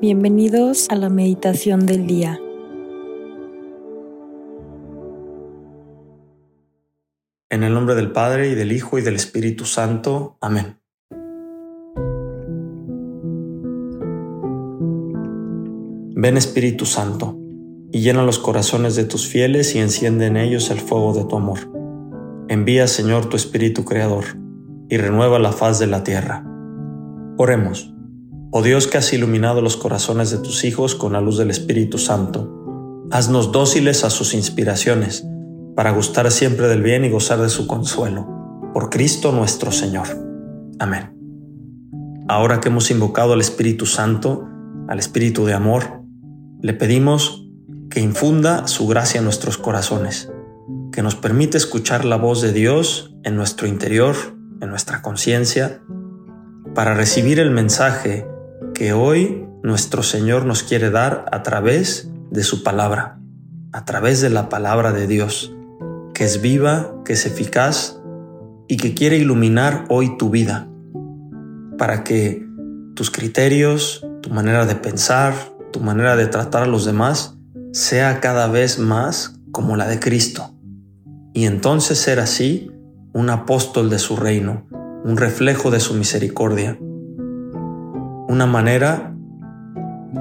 Bienvenidos a la meditación del día. En el nombre del Padre y del Hijo y del Espíritu Santo. Amén. Ven Espíritu Santo, y llena los corazones de tus fieles y enciende en ellos el fuego de tu amor. Envía Señor tu Espíritu Creador, y renueva la faz de la tierra. Oremos. Oh Dios que has iluminado los corazones de tus hijos con la luz del Espíritu Santo, haznos dóciles a sus inspiraciones para gustar siempre del bien y gozar de su consuelo. Por Cristo nuestro Señor. Amén. Ahora que hemos invocado al Espíritu Santo, al Espíritu de amor, le pedimos que infunda su gracia en nuestros corazones, que nos permite escuchar la voz de Dios en nuestro interior, en nuestra conciencia, para recibir el mensaje que hoy nuestro Señor nos quiere dar a través de su palabra, a través de la palabra de Dios que es viva, que es eficaz y que quiere iluminar hoy tu vida para que tus criterios, tu manera de pensar, tu manera de tratar a los demás sea cada vez más como la de Cristo. Y entonces ser así un apóstol de su reino, un reflejo de su misericordia, una manera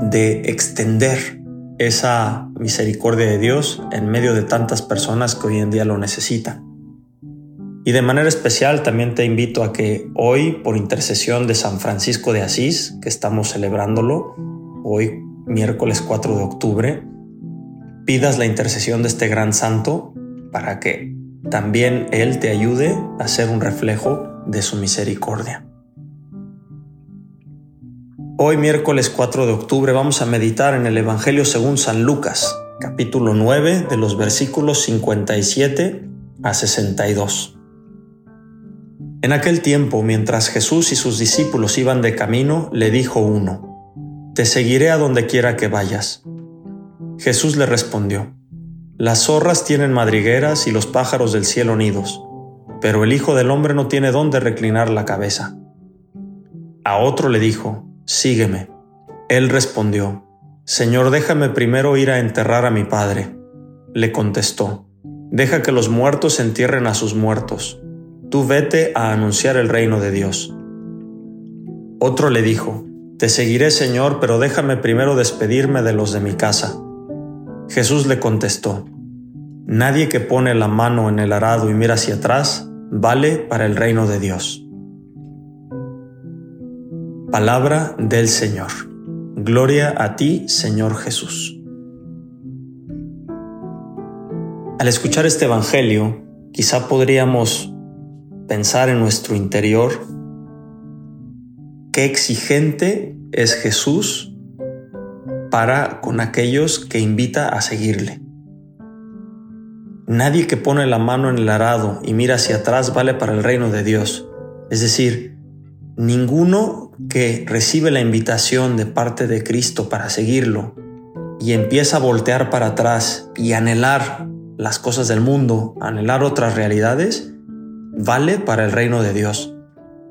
de extender esa misericordia de Dios en medio de tantas personas que hoy en día lo necesitan. Y de manera especial también te invito a que hoy, por intercesión de San Francisco de Asís, que estamos celebrándolo, hoy miércoles 4 de octubre, pidas la intercesión de este gran santo para que también Él te ayude a ser un reflejo de su misericordia. Hoy miércoles 4 de octubre vamos a meditar en el Evangelio según San Lucas, capítulo 9 de los versículos 57 a 62. En aquel tiempo, mientras Jesús y sus discípulos iban de camino, le dijo uno, Te seguiré a donde quiera que vayas. Jesús le respondió, Las zorras tienen madrigueras y los pájaros del cielo nidos, pero el Hijo del Hombre no tiene dónde reclinar la cabeza. A otro le dijo, Sígueme. Él respondió, Señor, déjame primero ir a enterrar a mi padre. Le contestó, Deja que los muertos entierren a sus muertos. Tú vete a anunciar el reino de Dios. Otro le dijo, Te seguiré, Señor, pero déjame primero despedirme de los de mi casa. Jesús le contestó, Nadie que pone la mano en el arado y mira hacia atrás, vale para el reino de Dios. Palabra del Señor. Gloria a ti, Señor Jesús. Al escuchar este Evangelio, quizá podríamos pensar en nuestro interior qué exigente es Jesús para con aquellos que invita a seguirle. Nadie que pone la mano en el arado y mira hacia atrás vale para el reino de Dios. Es decir, Ninguno que recibe la invitación de parte de Cristo para seguirlo y empieza a voltear para atrás y anhelar las cosas del mundo, anhelar otras realidades, vale para el reino de Dios.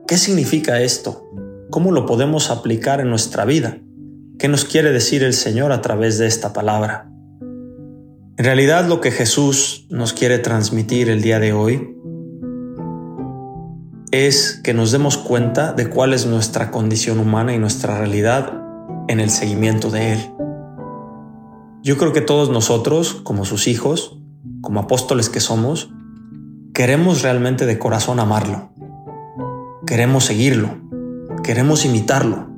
¿Qué significa esto? ¿Cómo lo podemos aplicar en nuestra vida? ¿Qué nos quiere decir el Señor a través de esta palabra? En realidad lo que Jesús nos quiere transmitir el día de hoy es que nos demos cuenta de cuál es nuestra condición humana y nuestra realidad en el seguimiento de Él. Yo creo que todos nosotros, como sus hijos, como apóstoles que somos, queremos realmente de corazón amarlo. Queremos seguirlo. Queremos imitarlo.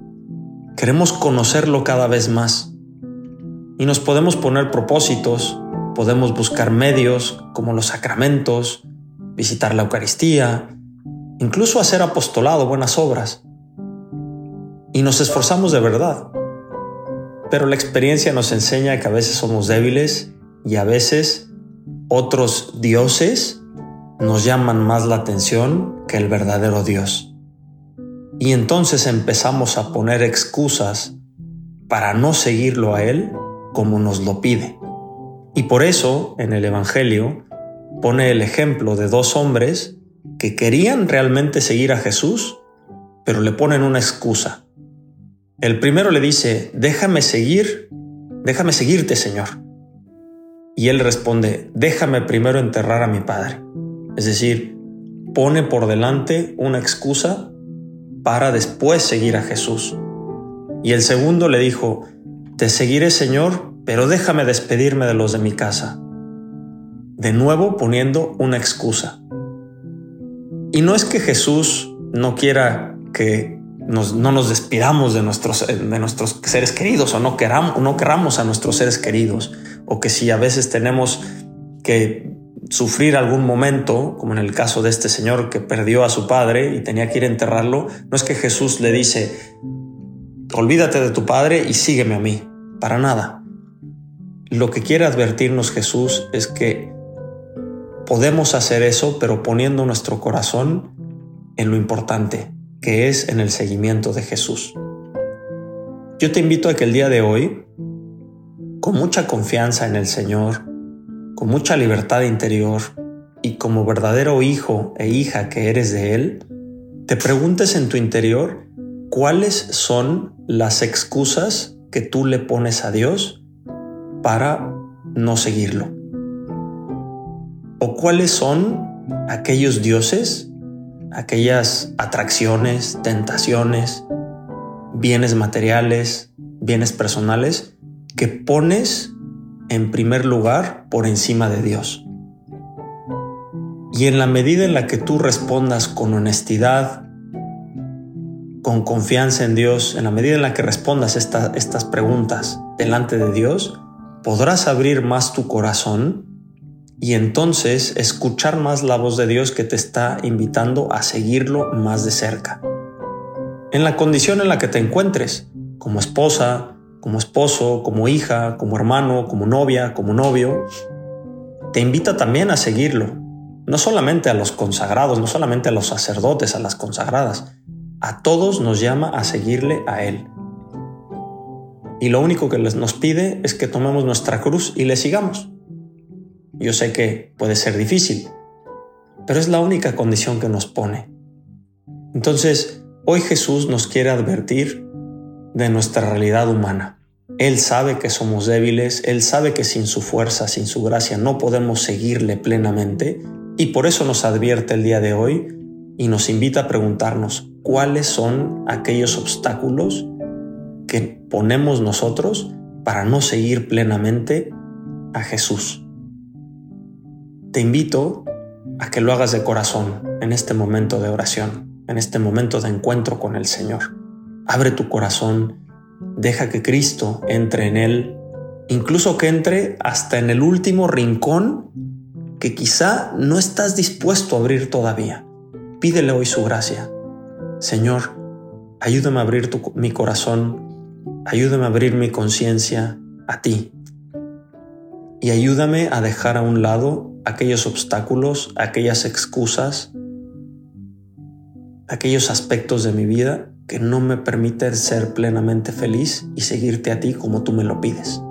Queremos conocerlo cada vez más. Y nos podemos poner propósitos, podemos buscar medios como los sacramentos, visitar la Eucaristía, incluso hacer apostolado, buenas obras. Y nos esforzamos de verdad. Pero la experiencia nos enseña que a veces somos débiles y a veces otros dioses nos llaman más la atención que el verdadero Dios. Y entonces empezamos a poner excusas para no seguirlo a Él como nos lo pide. Y por eso en el Evangelio pone el ejemplo de dos hombres que querían realmente seguir a Jesús, pero le ponen una excusa. El primero le dice, déjame seguir, déjame seguirte, Señor. Y él responde, déjame primero enterrar a mi padre. Es decir, pone por delante una excusa para después seguir a Jesús. Y el segundo le dijo, te seguiré, Señor, pero déjame despedirme de los de mi casa. De nuevo poniendo una excusa. Y no es que Jesús no quiera que no nos despidamos de nuestros, de nuestros seres queridos o no queramos, no queramos a nuestros seres queridos o que si a veces tenemos que sufrir algún momento, como en el caso de este señor que perdió a su padre y tenía que ir a enterrarlo, no es que Jesús le dice, olvídate de tu padre y sígueme a mí, para nada. Lo que quiere advertirnos Jesús es que podemos hacer eso, pero poniendo nuestro corazón en lo importante, que es en el seguimiento de Jesús. Yo te invito a que el día de hoy, con mucha confianza en el Señor, con mucha libertad interior y como verdadero hijo e hija que eres de Él, te preguntes en tu interior cuáles son las excusas que tú le pones a Dios para no seguirlo. O cuáles son aquellos dioses aquellas atracciones, tentaciones, bienes materiales, bienes personales que pones en primer lugar por encima de Dios. Y en la medida en la que tú respondas con honestidad, con confianza en Dios, en la medida en la que respondas estas preguntas delante de Dios, podrás abrir más tu corazón y entonces escuchar más la voz de Dios que te está invitando a seguirlo más de cerca. En la condición en la que te encuentres, como esposa, como esposo, como hija, como hermano, como novia, como novio, te invita también a seguirlo. No solamente a los consagrados, no solamente a los sacerdotes, a las consagradas. A todos nos llama a seguirle a Él. Y lo único que nos pide es que tomemos nuestra cruz y le sigamos. Yo sé que puede ser difícil, pero es la única condición que nos pone. Entonces, hoy Jesús nos quiere advertir de nuestra realidad humana. Él sabe que somos débiles, Él sabe que sin su fuerza, sin su gracia, no podemos seguirle plenamente y por eso nos advierte el día de hoy y nos invita a preguntarnos cuáles son aquellos obstáculos que ponemos nosotros para no seguir plenamente a Jesús. Te invito a que lo hagas de corazón en este momento de oración, en este momento de encuentro con el Señor. Abre tu corazón, deja que Cristo entre en él, incluso que entre hasta en el último rincón que quizá no estás dispuesto a abrir todavía. Pídele hoy su gracia. Señor, ayúdame a abrir mi corazón, ayúdame a abrir mi conciencia a ti y ayúdame a dejar a un lado aquellos obstáculos, aquellas excusas, aquellos aspectos de mi vida que no me permiten ser plenamente feliz y seguirte a ti como tú me lo pides.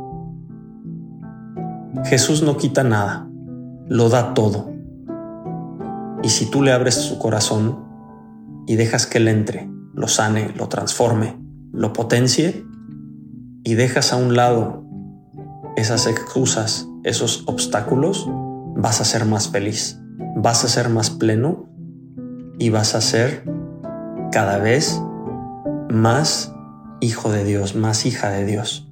Jesús no quita nada, lo da todo. Y si tú le abres su corazón y dejas que Él entre, lo sane, lo transforme, lo potencie, y dejas a un lado esas excusas, esos obstáculos, vas a ser más feliz, vas a ser más pleno y vas a ser cada vez más hijo de Dios, más hija de Dios.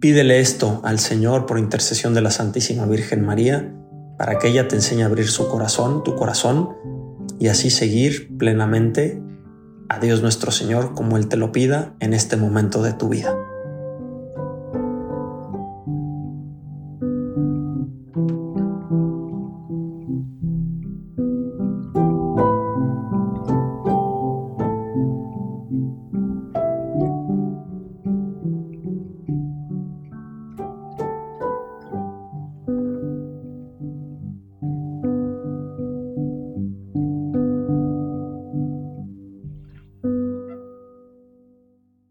Pídele esto al Señor por intercesión de la Santísima Virgen María, para que ella te enseñe a abrir su corazón, tu corazón, y así seguir plenamente a Dios nuestro Señor como Él te lo pida en este momento de tu vida.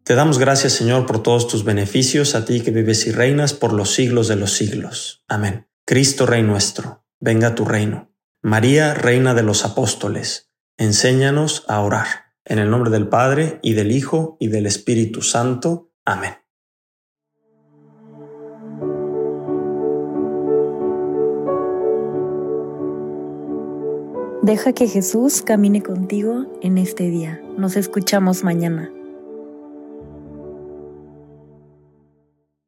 Te damos gracias, Señor, por todos tus beneficios, a ti que vives y reinas por los siglos de los siglos. Amén. Cristo Rey nuestro, venga tu reino. María, Reina de los Apóstoles, enséñanos a orar. En el nombre del Padre, y del Hijo, y del Espíritu Santo. Amén. Deja que Jesús camine contigo en este día. Nos escuchamos mañana.